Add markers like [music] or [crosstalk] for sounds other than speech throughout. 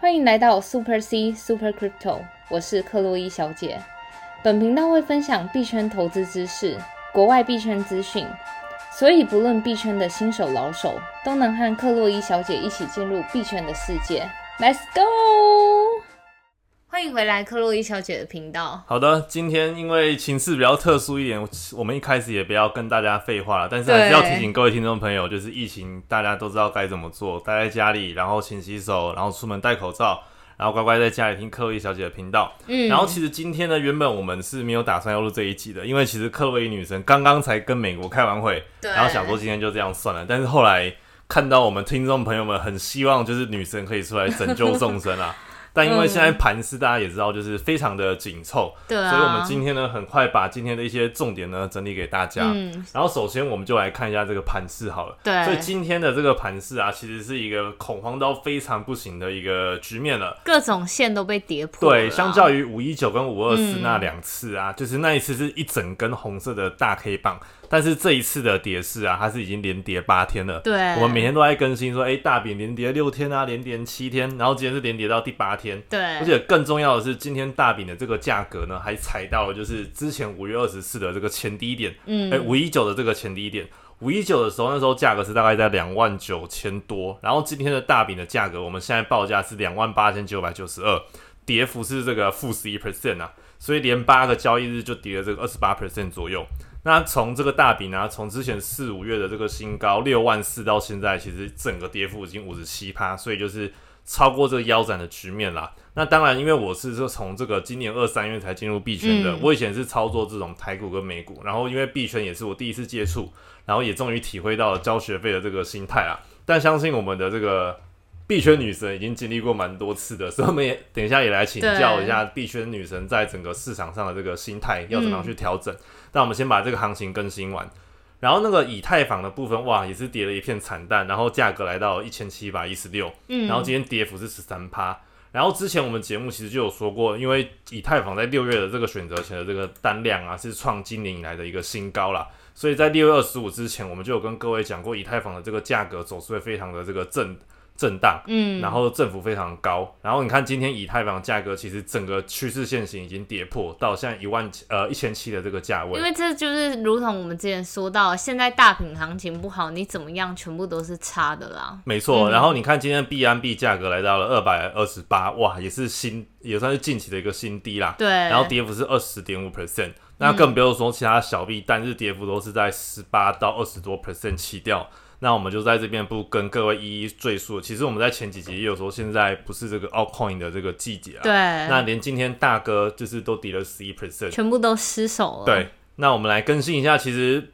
欢迎来到 Super C Super Crypto，我是克洛伊小姐。本频道会分享币圈投资知识、国外币圈资讯，所以不论币圈的新手老手，都能和克洛伊小姐一起进入币圈的世界。Let's go！欢迎回来克洛伊小姐的频道。好的，今天因为情势比较特殊一点，我们一开始也不要跟大家废话了，但是还是要提醒各位听众朋友，就是疫情大家都知道该怎么做，待在家里，然后勤洗手，然后出门戴口罩，然后乖乖在家里听克洛伊小姐的频道。嗯，然后其实今天呢，原本我们是没有打算要录这一集的，因为其实克洛伊女神刚刚才跟美国开完会，然后想说今天就这样算了，但是后来看到我们听众朋友们很希望就是女神可以出来拯救众生啊。[laughs] 但因为现在盘势大家也知道，就是非常的紧凑，对，所以我们今天呢，很快把今天的一些重点呢整理给大家。嗯，然后首先我们就来看一下这个盘势好了。对，所以今天的这个盘势啊，其实是一个恐慌到非常不行的一个局面了，各种线都被跌破。对，相较于五一九跟五二四那两次啊，就是那一次是一整根红色的大 K 棒。但是这一次的跌势啊，它是已经连跌八天了。对，我们每天都在更新说，哎，大饼连跌六天啊，连跌七天，然后今天是连跌到第八天。对，而且更重要的是，今天大饼的这个价格呢，还踩到了就是之前五月二十四的这个前低点，嗯，哎，五一九的这个前低点，五一九的时候那时候价格是大概在两万九千多，然后今天的大饼的价格，我们现在报价是两万八千九百九十二，跌幅是这个负十一 percent 啊，所以连八个交易日就跌了这个二十八 percent 左右。那从这个大饼呢，从之前四五月的这个新高六万四到现在，其实整个跌幅已经五十七趴，所以就是超过这个腰斩的局面啦。那当然，因为我是说从这个今年二三月才进入币圈的，我以前是操作这种台股跟美股，然后因为币圈也是我第一次接触，然后也终于体会到了交学费的这个心态啊。但相信我们的这个币圈女神已经经历过蛮多次的，所以我们也等一下也来请教一下币圈女神在整个市场上的这个心态要怎么样去调整。那我们先把这个行情更新完，然后那个以太坊的部分，哇，也是跌了一片惨淡，然后价格来到一千七百一十六，嗯，然后今天跌幅是十三趴。然后之前我们节目其实就有说过，因为以太坊在六月的这个选择权的这个单量啊，是创今年以来的一个新高啦。所以在六月二十五之前，我们就有跟各位讲过，以太坊的这个价格走势会非常的这个正。震荡，嗯，然后振幅非常高，然后你看今天以太坊价格其实整个趋势线型已经跌破到现在一万呃一千七的这个价位，因为这就是如同我们之前说到，现在大品行情不好，你怎么样全部都是差的啦。没错，然后你看今天币安币价格来到了二百二十八，哇，也是新也算是近期的一个新低啦。对，然后跌幅是二十点五 percent，那更不用说其他小币单日跌幅都是在十八到二十多 percent 起掉。那我们就在这边不跟各位一一赘述。其实我们在前几集也有说，现在不是这个 altcoin 的这个季节啊。对。那连今天大哥就是都跌了十一 percent，全部都失手了。对。那我们来更新一下，其实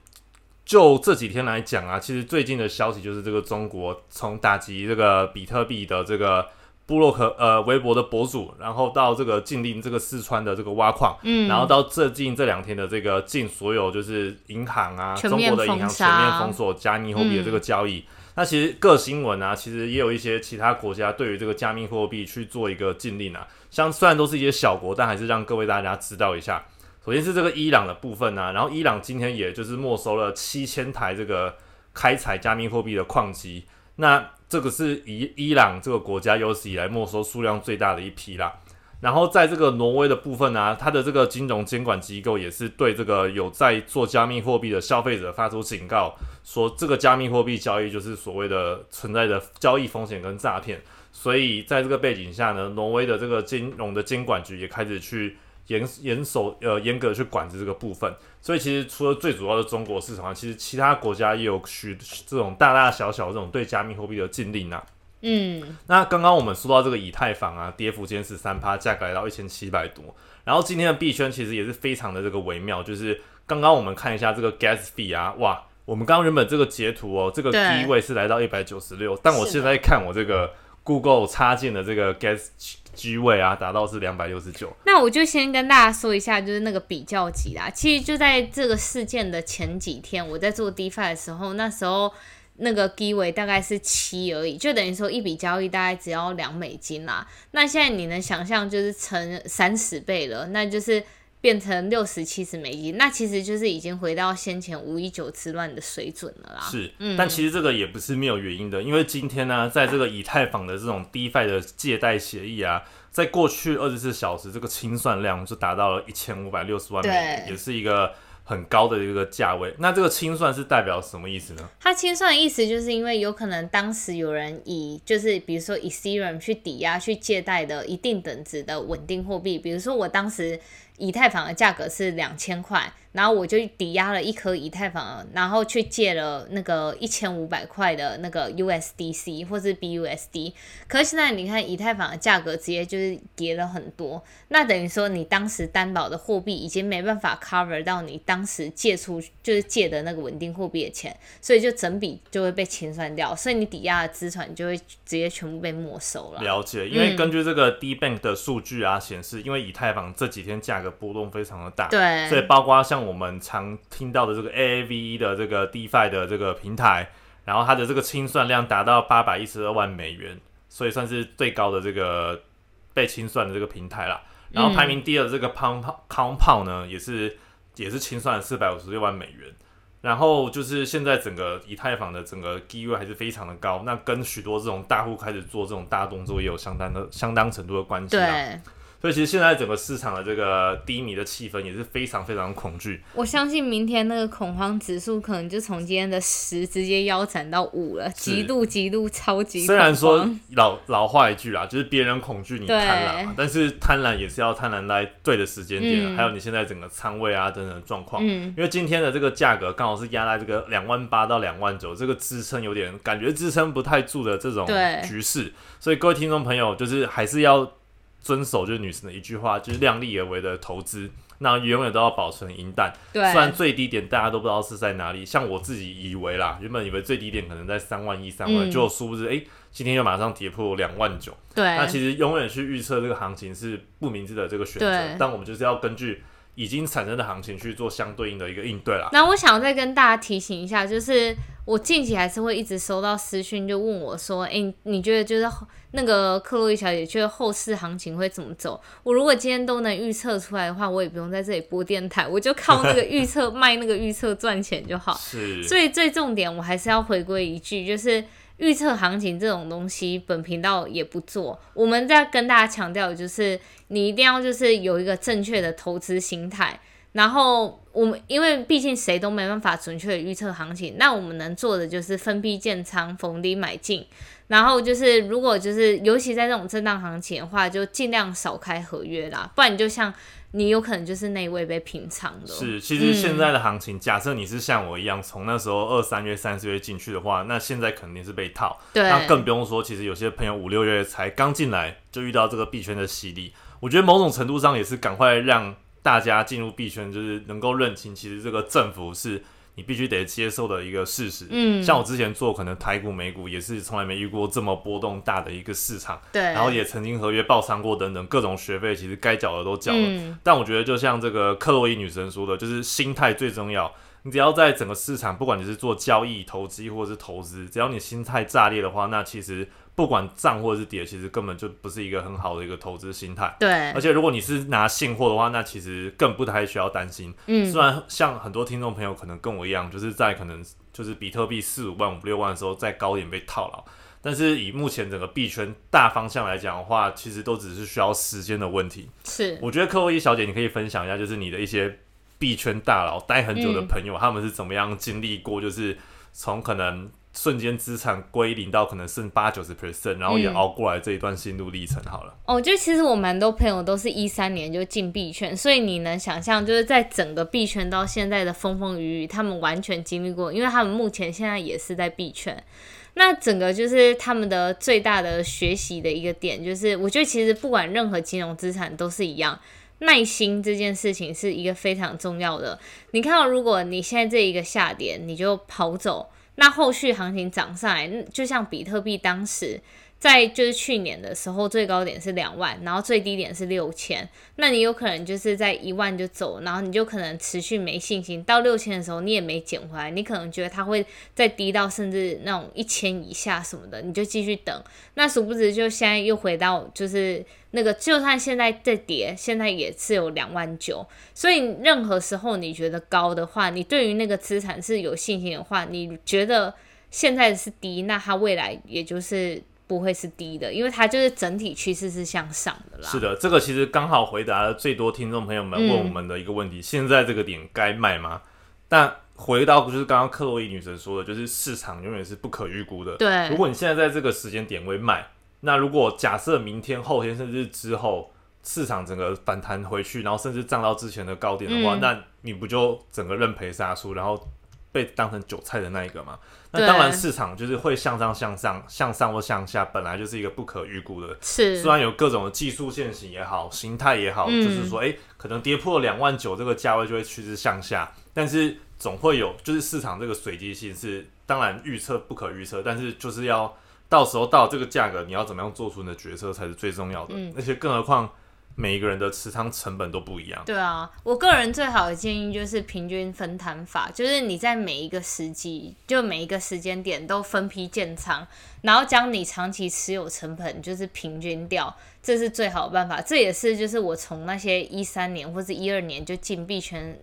就这几天来讲啊，其实最近的消息就是这个中国从打击这个比特币的这个。布洛克呃，微博的博主，然后到这个禁令这个四川的这个挖矿，嗯，然后到最近这两天的这个禁所有就是银行啊，中国的银行全面封锁加密货币的这个交易。那其实各新闻啊，其实也有一些其他国家对于这个加密货币去做一个禁令啊，像虽然都是一些小国，但还是让各位大家知道一下。首先是这个伊朗的部分啊，然后伊朗今天也就是没收了七千台这个开采加密货币的矿机。那这个是伊伊朗这个国家有史以来没收数量最大的一批啦。然后在这个挪威的部分呢，它的这个金融监管机构也是对这个有在做加密货币的消费者发出警告，说这个加密货币交易就是所谓的存在的交易风险跟诈骗。所以在这个背景下呢，挪威的这个金融的监管局也开始去。严严守呃严格的去管制这个部分，所以其实除了最主要的中国市场，其实其他国家也有许这种大大小小这种对加密货币的禁令啊。嗯，那刚刚我们说到这个以太坊啊，跌幅坚持三趴，价格来到一千七百多。然后今天的币圈其实也是非常的这个微妙，就是刚刚我们看一下这个 gas fee 啊，哇，我们刚刚原本这个截图哦，这个低位是来到一百九十六，但我现在看我这个 Google 插件的这个 gas。居位啊，达到是两百六十九。那我就先跟大家说一下，就是那个比较级啦。其实就在这个事件的前几天，我在做 DeFi 的时候，那时候那个低位大概是七而已，就等于说一笔交易大概只要两美金啦。那现在你能想象，就是乘三十倍了，那就是变成六十七十美金，那其实就是已经回到先前五一九之乱的水准了啦。是，但其实这个也不是没有原因的，因为今天呢，在这个以太坊的这种 DeFi 的借贷协议啊，在过去二十四小时，这个清算量就达到了一千五百六十万美元，也是一个。很高的一个价位，那这个清算是代表什么意思呢？它清算的意思就是因为有可能当时有人以就是比如说以 Ethereum 去抵押去借贷的一定等值的稳定货币，比如说我当时以太坊的价格是两千块。然后我就抵押了一颗以太坊，然后去借了那个一千五百块的那个 USDC 或是 BUSD。可是现在你看以太坊的价格直接就是跌了很多，那等于说你当时担保的货币已经没办法 cover 到你当时借出就是借的那个稳定货币的钱，所以就整笔就会被清算掉，所以你抵押的资产就会直接全部被没收了。了解，因为根据这个 D Bank 的数据啊显示，因为以太坊这几天价格波动非常的大，对，所以包括像我们常听到的这个 AAVE 的这个 DeFi 的这个平台，然后它的这个清算量达到八百一十二万美元，所以算是最高的这个被清算的这个平台了。然后排名第二的这个 Pound Compound 呢，也是也是清算了四百五十六万美元。然后就是现在整个以太坊的整个地位还是非常的高，那跟许多这种大户开始做这种大动作也有相当的相当程度的关系啊。所以其实现在整个市场的这个低迷的气氛也是非常非常恐惧。我相信明天那个恐慌指数可能就从今天的十直接腰斩到五了，极度极度超级。虽然说老老话一句啦，就是别人恐惧你贪婪嘛，但是贪婪也是要贪婪在对的时间点，还有你现在整个仓位啊等等状况。嗯，因为今天的这个价格刚好是压在这个两万八到两万九，这个支撑有点感觉支撑不太住的这种局势，所以各位听众朋友就是还是要。遵守就是女神的一句话，就是量力而为的投资，那永远都要保存银弹。对，虽然最低点大家都不知道是在哪里，像我自己以为啦，原本以为最低点可能在三万一、三万，就殊不知，哎，今天又马上跌破两万九。对，那其实永远去预测这个行情是不明智的这个选择，但我们就是要根据。已经产生的行情去做相对应的一个应对啦。那我想再跟大家提醒一下，就是我近期还是会一直收到私讯，就问我说：“哎，你觉得就是那个克洛伊小姐觉得后市行情会怎么走？我如果今天都能预测出来的话，我也不用在这里播电台，我就靠那个预测 [laughs] 卖那个预测赚钱就好。是。所以最重点，我还是要回归一句，就是。预测行情这种东西，本频道也不做。我们在跟大家强调的就是，你一定要就是有一个正确的投资心态。然后我们因为毕竟谁都没办法准确的预测行情，那我们能做的就是分批建仓，逢低买进。然后就是如果就是尤其在这种震荡行情的话，就尽量少开合约啦，不然你就像。你有可能就是那一位被平仓的。是，其实现在的行情，假设你是像我一样，从那时候二三月、三四月进去的话，那现在肯定是被套。对。那更不用说，其实有些朋友五六月才刚进来，就遇到这个币圈的洗礼。我觉得某种程度上也是赶快让大家进入币圈，就是能够认清，其实这个政府是。你必须得接受的一个事实，嗯，像我之前做可能台股、美股也是从来没遇过这么波动大的一个市场，对，然后也曾经合约爆仓过等等各种学费，其实该缴的都缴了，但我觉得就像这个克洛伊女神说的，就是心态最重要。你只要在整个市场，不管你是做交易、投机或者是投资，只要你心态炸裂的话，那其实。不管涨或者是跌，其实根本就不是一个很好的一个投资心态。对，而且如果你是拿现货的话，那其实更不太需要担心。嗯，虽然像很多听众朋友可能跟我一样，就是在可能就是比特币四五万、五六万的时候，在高点被套牢，但是以目前整个币圈大方向来讲的话，其实都只是需要时间的问题。是，我觉得客户一小姐，你可以分享一下，就是你的一些币圈大佬待很久的朋友，他们是怎么样经历过，就是从可能。瞬间资产归零到可能剩八九十 percent，然后也熬过来这一段心路历程好了。哦，就其实我蛮多朋友都是一三年就进币圈，所以你能想象，就是在整个币圈到现在的风风雨雨，他们完全经历过，因为他们目前现在也是在币圈。那整个就是他们的最大的学习的一个点，就是我觉得其实不管任何金融资产都是一样，耐心这件事情是一个非常重要的。你看到，如果你现在这一个下跌，你就跑走。那后续行情涨上来，就像比特币当时在就是去年的时候，最高点是两万，然后最低点是六千。那你有可能就是在一万就走，然后你就可能持续没信心，到六千的时候你也没捡回来，你可能觉得它会再低到甚至那种一千以下什么的，你就继续等。那殊不知就现在又回到就是那个，就算现在在跌，现在也是有两万九。所以任何时候你觉得高的话，你对于那个资产是有信心的话，你觉得现在是低，那它未来也就是。不会是低的，因为它就是整体趋势是向上的啦。是的，这个其实刚好回答了最多听众朋友们问我们的一个问题：现在这个点该卖吗？但回到就是刚刚克洛伊女神说的，就是市场永远是不可预估的。对，如果你现在在这个时间点位卖，那如果假设明天、后天甚至之后市场整个反弹回去，然后甚至涨到之前的高点的话，那你不就整个认赔杀出，然后被当成韭菜的那一个嘛？那当然，市场就是会向上、向上、向上或向下，本来就是一个不可预估的。是，虽然有各种的技术线型也好，形态也好，就是说，哎，可能跌破两万九这个价位就会趋势向下，但是总会有，就是市场这个随机性是当然预测不可预测，但是就是要到时候到这个价格，你要怎么样做出你的决策才是最重要的。而且更何况。每一个人的持仓成本都不一样。对啊，我个人最好的建议就是平均分摊法，就是你在每一个时机，就每一个时间点都分批建仓，然后将你长期持有成本就是平均掉，这是最好的办法。这也是就是我从那些一三年或者一二年就进币圈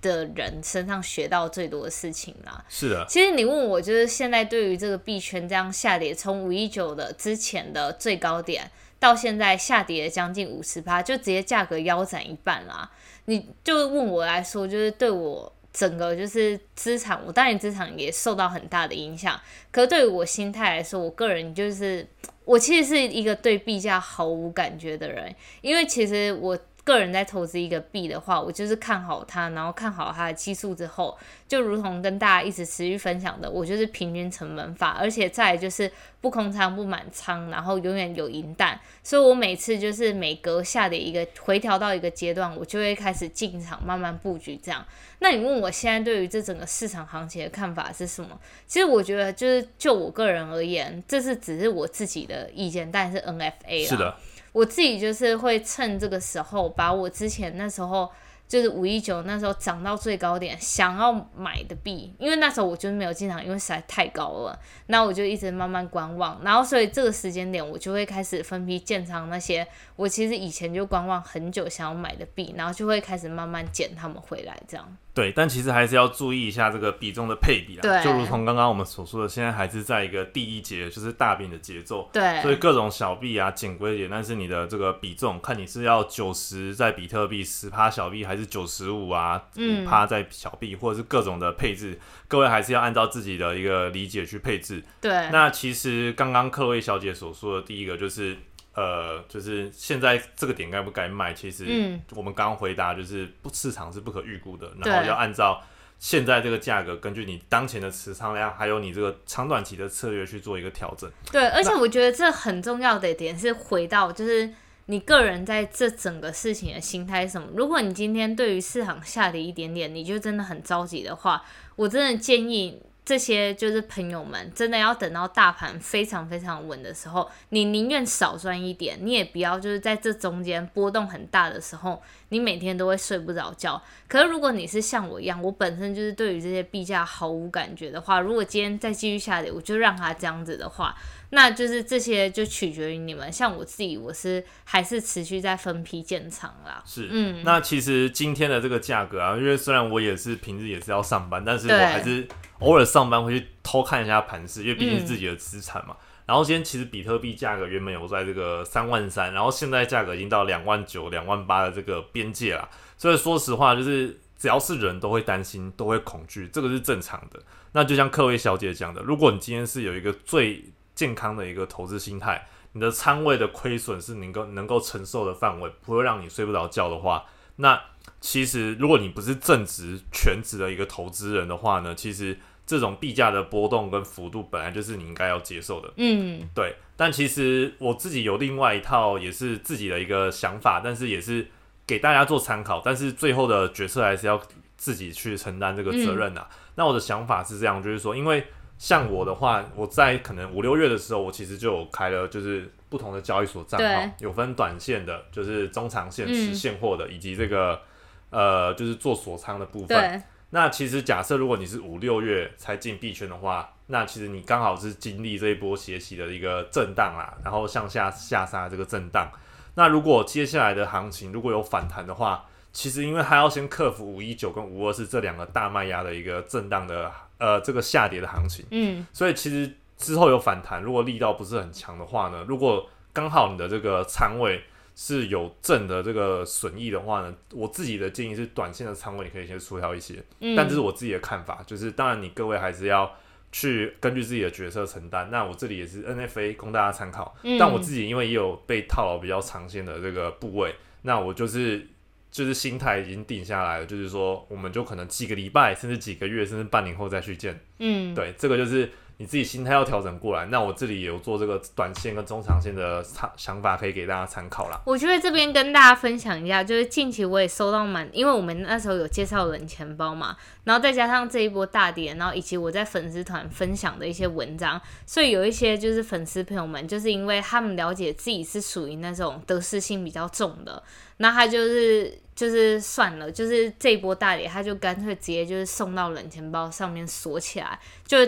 的人身上学到最多的事情啦。是的，其实你问我，就是现在对于这个币圈这样下跌，从五一九的之前的最高点。到现在下跌了将近五十趴，就直接价格腰斩一半啦。你就问我来说，就是对我整个就是资产，我当然资产也受到很大的影响。可是对于我心态来说，我个人就是我其实是一个对币价毫无感觉的人，因为其实我。个人在投资一个币的话，我就是看好它，然后看好它的技术之后，就如同跟大家一直持续分享的，我就是平均成本法，而且再就是不空仓不满仓，然后永远有银弹，所以我每次就是每隔下的一个回调到一个阶段，我就会开始进场慢慢布局这样。那你问我现在对于这整个市场行情的看法是什么？其实我觉得就是就我个人而言，这是只是我自己的意见，但是 NFA 是的。我自己就是会趁这个时候，把我之前那时候就是五一九那时候涨到最高点想要买的币，因为那时候我就是没有进场，因为实在太高了，那我就一直慢慢观望，然后所以这个时间点我就会开始分批建仓那些我其实以前就观望很久想要买的币，然后就会开始慢慢减他们回来这样。对，但其实还是要注意一下这个比重的配比啦。就如同刚刚我们所说的，现在还是在一个第一节，就是大饼的节奏。对。所以各种小币啊，简规一点，但是你的这个比重，看你是要九十在比特币十趴小币，还是九十五啊五趴在小币，或者是各种的配置，各位还是要按照自己的一个理解去配置。对。那其实刚刚克洛伊小姐所说的第一个就是。呃，就是现在这个点该不该卖？其实我们刚刚回答就是不市场是不可预估的，然后要按照现在这个价格，根据你当前的持仓量，还有你这个长短期的策略去做一个调整。对，而且我觉得这很重要的点是回到就是你个人在这整个事情的心态是什么。如果你今天对于市场下跌一点点，你就真的很着急的话，我真的建议。这些就是朋友们，真的要等到大盘非常非常稳的时候，你宁愿少赚一点，你也不要就是在这中间波动很大的时候，你每天都会睡不着觉。可是如果你是像我一样，我本身就是对于这些币价毫无感觉的话，如果今天再继续下跌，我就让它这样子的话。那就是这些就取决于你们，像我自己，我是还是持续在分批建仓啦。是，嗯，那其实今天的这个价格啊，因为虽然我也是平日也是要上班，但是我还是偶尔上班会去偷看一下盘势，因为毕竟是自己的资产嘛。然后今天其实比特币价格原本有在这个三万三，然后现在价格已经到两万九、两万八的这个边界了。所以说实话，就是只要是人都会担心，都会恐惧，这个是正常的。那就像各位小姐讲的，如果你今天是有一个最健康的一个投资心态，你的仓位的亏损是能够能够承受的范围，不会让你睡不着觉的话，那其实如果你不是正职全职的一个投资人的话呢，其实这种币价的波动跟幅度本来就是你应该要接受的。嗯，对。但其实我自己有另外一套，也是自己的一个想法，但是也是给大家做参考，但是最后的决策还是要自己去承担这个责任呐。那我的想法是这样，就是说，因为像我的话，我在可能五六月的时候，我其实就有开了就是不同的交易所账号，有分短线的，就是中长线嗯持现货的，以及这个呃就是做锁仓的部分。对，那其实假设如果你是五六月才进币圈的话，那其实你刚好是经历这一波斜洗的一个震荡啦，然后向下下杀这个震荡。那如果接下来的行情如果有反弹的话，其实因为它要先克服五一九跟五二四这两个大卖压的一个震荡的呃这个下跌的行情，嗯，所以其实之后有反弹，如果力道不是很强的话呢，如果刚好你的这个仓位是有正的这个损益的话呢，我自己的建议是短线的仓位你可以先出掉一些，嗯但这是我自己的看法，就是当然你各位还是要去根据自己的角色承担。那我这里也是 NFA 供大家参考，嗯但我自己因为也有被套牢比较长线的这个部位，那我就是。就是心态已经定下来了，就是说，我们就可能几个礼拜，甚至几个月，甚至半年后再去见。嗯，对，这个就是你自己心态要调整过来。那我这里有做这个短线跟中长线的想想法，可以给大家参考啦。我觉得这边跟大家分享一下，就是近期我也收到蛮，因为我们那时候有介绍冷钱包嘛，然后再加上这一波大跌，然后以及我在粉丝团分享的一些文章，所以有一些就是粉丝朋友们，就是因为他们了解自己是属于那种得失心比较重的，那他就是就是算了，就是这一波大跌，他就干脆直接就是送到冷钱包上面锁起来，就。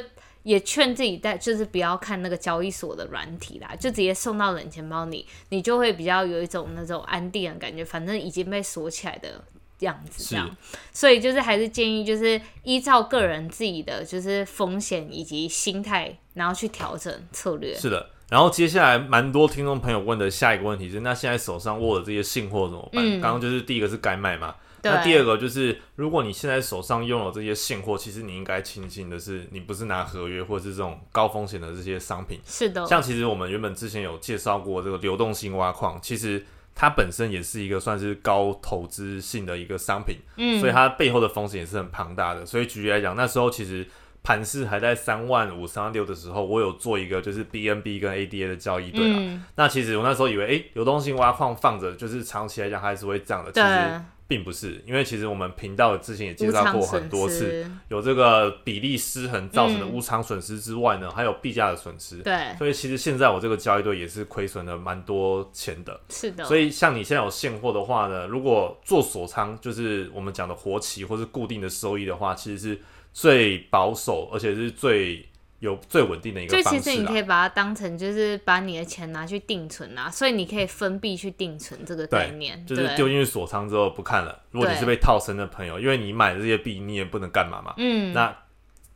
也劝自己在就是不要看那个交易所的软体啦，就直接送到冷钱包里，你就会比较有一种那种安定的感觉，反正已经被锁起来的样子这样。所以就是还是建议就是依照个人自己的就是风险以及心态，然后去调整策略。是的。然后接下来蛮多听众朋友问的下一个问题是，那现在手上握的这些现货怎么办？嗯刚刚就是第一个是该卖嘛，对那第二个就是，如果你现在手上拥有这些现货，其实你应该庆幸的是，你不是拿合约或者是这种高风险的这些商品。是的，像其实我们原本之前有介绍过这个流动性挖矿，其实它本身也是一个算是高投资性的一个商品，嗯，所以它背后的风险也是很庞大的。所以举例来讲，那时候其实盘势还在三万五、三万六的时候，我有做一个就是 BNB 跟 ADA 的交易对啊。嗯，那其实我那时候以为，诶，流动性挖矿放着，就是长期来讲它还是会这样的。其实对，并不是，因为其实我们频道之前也介无绍过很多次，有这个比例失衡造成的嗯无偿损失之外呢，还有币价的损失。对，所以其实现在我这个交易对也是亏损了蛮多钱的。是的，所以像你现在有现货的话呢，如果做锁仓，就是我们讲的活期或是固定的收益的话，其实是最保守而且是最有最稳定的一个就方式啦其实你可。以把它当成就是把你的钱拿去定存啊，所以你可以分币去定存这个概念，就是对丢进去锁仓之后不看了。如果你是被套身的朋友，因为你买的这些币你也不能干嘛嘛，嗯，那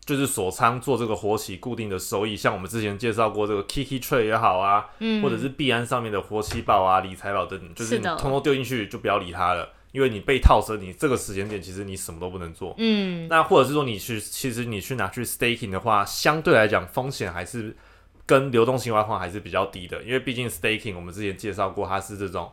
就是锁仓做这个活期固定的收益，像我们之前介绍过这个 Kiki Trade 也好啊，嗯。或者是币安上面的活期宝啊、理财宝等等，就是你通通丢进去就不要理它了，因为你被套生，你这个时间点其实你什么都不能做。嗯，那或者是说你去，其实你去拿去 staking 的话，相对来讲风险还是跟流动性挖矿还是比较低的，因为毕竟 staking 我们之前介绍过，它是这种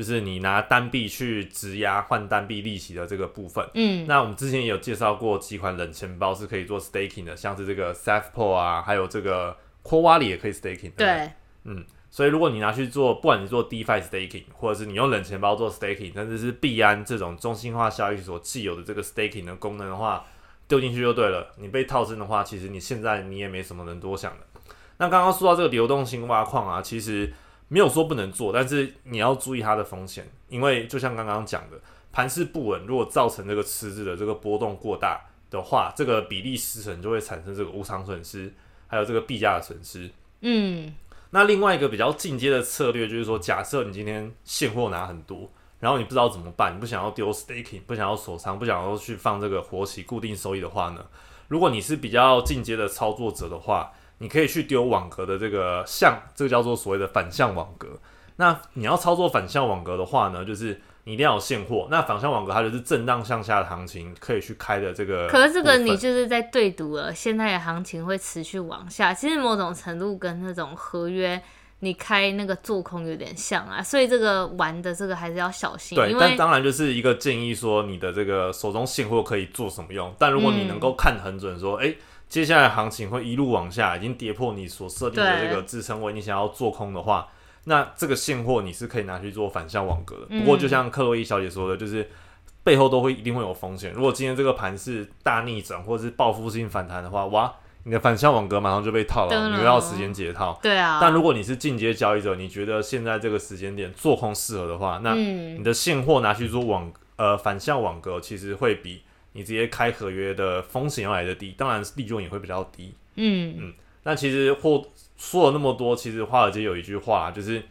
就是你拿单币去质押换单币利息的这个部分。嗯，那我们之前也有介绍过几款冷钱包是可以做 staking 的，像是这个 s a f p o 啊，还有这个 q u a l i 也可以 staking 对不对。对，所以如果你拿去做，不管你做 DeFi staking，或者是你用冷钱包做 staking，甚至是币安这种中心化交易所既有的这个 staking 的功能的话，丢进去就对了。你被套身的话，其实你现在你也没什么能多想的。那刚刚说到这个流动性挖矿啊，其实没有说不能做，但是你要注意它的风险，因为就像刚刚讲的，盘势不稳，如果造成这个池子的这个波动过大的话，这个比例失衡就会产生这个无偿损失，还有这个币价的损失。嗯，那另外一个比较进阶的策略就是说，假设你今天现货拿很多，然后你不知道怎么办，你不想要丢 staking，不想要锁仓，不想要去放这个活期固定收益的话呢，如果你是比较进阶的操作者的话，你可以去丢网格的这个向，这个叫做所谓的反向网格。那你要操作反向网格的话呢，就是你一定要有现货。那反向网格它就是震荡向下的行情可以去开的这个。可是这个你就是在对赌了，现在的行情会持续往下，其实某种程度跟那种合约你开那个做空有点像啊，所以这个玩的这个还是要小心，对，但当然就是一个建议说，你的这个手中现货可以做什么用。但如果你能够看得很准，说，哎、接下来行情会一路往下，已经跌破你所设定的这个支撑位，你想要做空的话，那这个现货你是可以拿去做反向网格的。嗯不过就像克洛伊小姐说的，就是背后都会一定会有风险。如果今天这个盘是大逆转或者是报复性反弹的话，哇，你的反向网格马上就被套了，你又要时间解套。对啊。但如果你是进阶交易者，你觉得现在这个时间点做空适合的话，那你嗯，的现货拿去做网呃反向网格，其实会比你直接开合约的风险要来的低，当然利润也会比较低。嗯嗯，那其实或说了那么多，其实华尔街有一句话，就是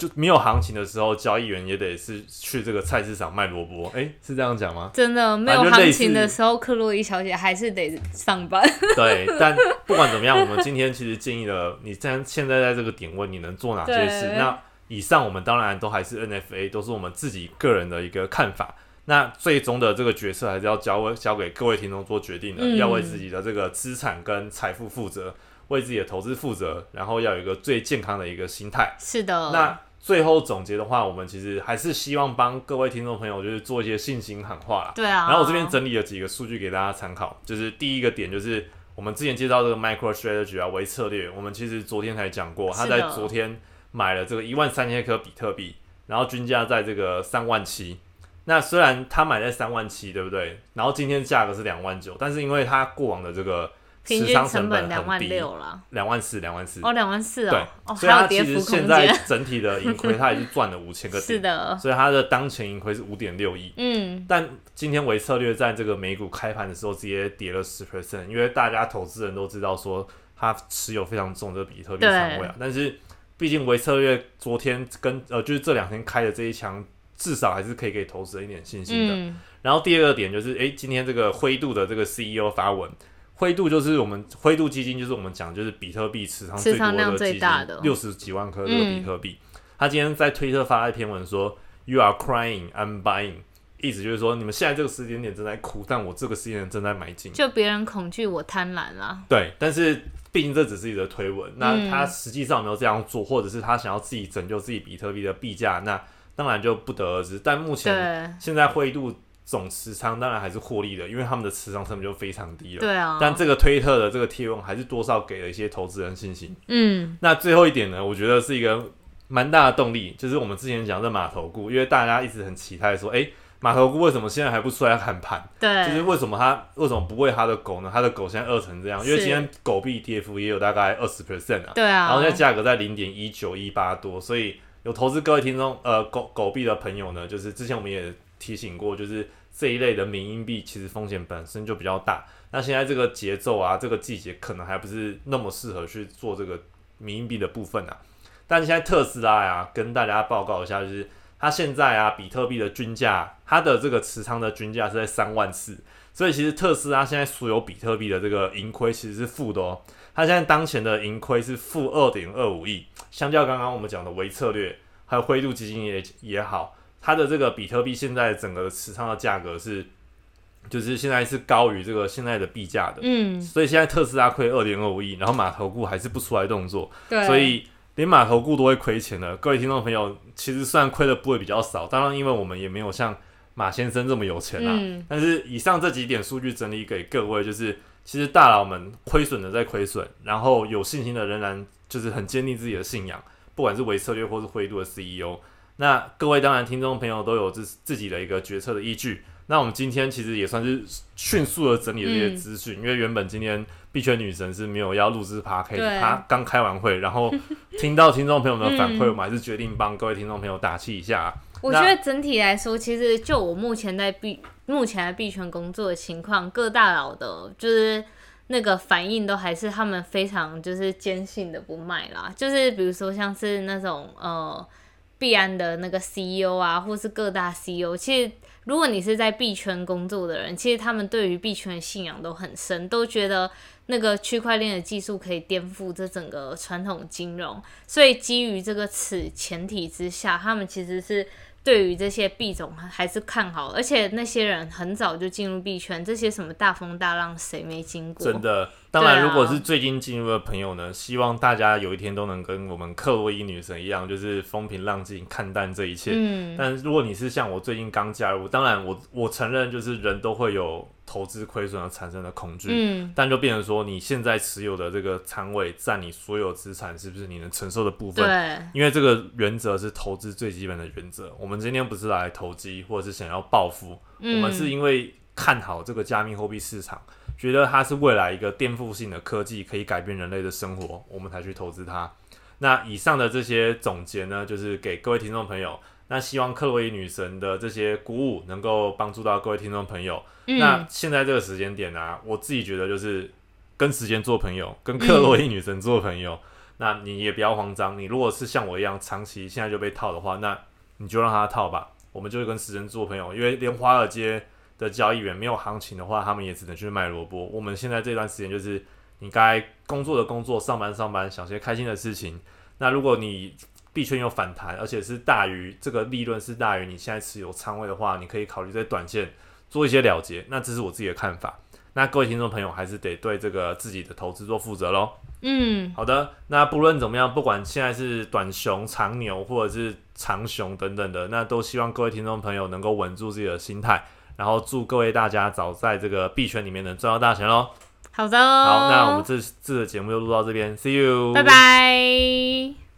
就没有行情的时候，交易员也得是去这个菜市场卖萝卜。诶，是这样讲吗？真的没有行情的时候，克洛伊小姐还是得上班。对，但不管怎么样，我们今天其实建议了你在现在在这个点位，你能做哪些事？那以上我们当然都还是 NFA，都是我们自己个人的一个看法。那最终的这个决策还是要交交给各位听众做决定的，嗯要为自己的这个资产跟财富负责，为自己的投资负责，然后要有一个最健康的一个心态。是的，那最后总结的话，我们其实还是希望帮各位听众朋友就是做一些信心喊话啦。对啊。然后我这边整理了几个数据给大家参考，就是第一个点就是我们之前介绍这个 Micro Strategy 啊微策略，我们其实昨天才讲过，他在昨天买了这个一万三千颗比特币，然后均价在这个三万七。那虽然他买在三万七，对不对？然后今天价格是两万九，但是因为他过往的这个平均成本两万，六了。两万四，两万四。哦，两万四对哦，哦，所以它其实现在。整体的盈亏，它也是赚了五千个 [laughs] 点，是的，所以它的当前盈亏是五点六亿。嗯，但今天维策略在这个美股开盘的时候直接跌了十 percent，因为大家投资人都知道说它持有非常重的比特币仓位啊。但是毕竟维策略昨天跟呃就是这两天开的这一枪，至少还是可以给投资人一点信心的。嗯，然后第二个点就是，诶，今天这个灰度的这个 CEO 发文，灰度就是我们灰度基金，就是我们讲就是比特币持仓最多持仓量最的基金大的，六十几万颗这个比特币。他今天在推特发了一篇文说，You are crying, I'm buying，意思就是说你们现在这个时间点正在哭，但我这个时间点正在买进。就别人恐惧，我贪婪啦。对，但是毕竟这只是一则推文，那嗯他实际上有没有这样做，或者是他想要自己拯救自己比特币的币价，那当然就不得而知。但目前，现在灰度总持仓当然还是获利的，因为他们的持仓成本就非常低了。对啊。但这个推特的这个贴文还是多少给了一些投资人信心。嗯，那最后一点呢，我觉得是一个蛮大的动力，就是我们之前讲的码头股，因为大家一直很期待说，诶，码头股为什么现在还不出来喊盘？对，就是为什么它为什么不喂它的狗呢？它的狗现在饿成这样，因为今天狗币跌幅也有大概二十 percent 啊，对啊。然后现在价格在零点一九一八多，所以有投资各位听众呃狗狗币的朋友呢，就是之前我们也提醒过，就是这一类的民营币其实风险本身就比较大。那现在这个节奏啊，这个季节可能还不是那么适合去做这个民营币的部分啊。但现在特斯拉呀，跟大家报告一下，就是它现在啊，比特币的均价，它的这个持仓的均价是在三万四，所以其实特斯拉现在所有比特币的这个盈亏其实是负的哦。它现在当前的盈亏是负二点二五亿，相较刚刚我们讲的微策略还有灰度基金也也好，它的这个比特币现在整个持仓的价格是，就是现在是高于这个现在的币价的。嗯，所以现在特斯拉亏二点二五亿，然后码头股还是不出来动作，对，所以连码头股都会亏钱了。各位听众朋友，其实虽然亏的部位比较少，当然因为我们也没有像马先生这么有钱啊，嗯，但是以上这几点数据整理给各位，就是其实大佬们亏损的在亏损，然后有信心的仍然就是很坚定自己的信仰，不管是维策略或是灰度的 CEO。那各位当然听众朋友都有自自己的一个决策的依据。那我们今天其实也算是迅速的整理了一些资讯，因为原本今天币圈女神是没有要录制 p a r k 对她刚开完会，然后听到听众朋友们的反馈，嗯我们还是决定帮各位听众朋友打气一下啊。我觉得整体来说，其实就我目前在币目前在币圈工作的情况，各大佬的就是那个反应都还是他们非常就是坚信的不卖啦。就是比如说像是那种呃币安的那个 CEO 啊，或是各大 CEO，其实如果你是在币圈工作的人，其实他们对于币圈的信仰都很深，都觉得那个区块链的技术可以颠覆这整个传统金融。所以基于这个此前提之下，他们其实是对于这些币种还是看好，而且那些人很早就进入币圈，这些什么大风大浪谁没经过？真的，当然，如果是最近进入的朋友呢，希望大家有一天都能跟我们克洛伊女神一样，就是风平浪静，看淡这一切。嗯，但如果你是像我最近刚加入，当然我我承认，就是人都会有投资亏损而产生的恐惧，嗯，但就变成说，你现在持有的这个仓位占你所有资产是不是你能承受的部分？对，因为这个原则是投资最基本的原则。我们今天不是来投机，或者是想要暴富，嗯我们是因为看好这个加密货币市场，觉得它是未来一个颠覆性的科技，可以改变人类的生活，我们才去投资它。那以上的这些总结呢，就是给各位听众朋友。那希望克洛伊女神的这些鼓舞能够帮助到各位听众朋友。那现在这个时间点呢，我自己觉得就是跟时间做朋友，跟克洛伊女神做朋友。那你也不要慌张，你如果是像我一样长期现在就被套的话，那你就让他套吧。我们就会跟时间做朋友，因为连华尔街的交易员没有行情的话，他们也只能去卖萝卜。我们现在这段时间就是你该工作的工作，上班上班，想些开心的事情。那如果你币圈有反弹，而且是大于这个利润是大于你现在持有仓位的话，你可以考虑在短线做一些了结。那这是我自己的看法。那各位听众朋友还是得对这个自己的投资做负责喽。嗯，好的。那不论怎么样，不管现在是短熊、长牛或者是长熊等等的，那都希望各位听众朋友能够稳住自己的心态，然后祝各位大家早在这个币圈里面能赚到大钱喽。好的，好，那我们这次的节目就录到这边，See you，拜拜。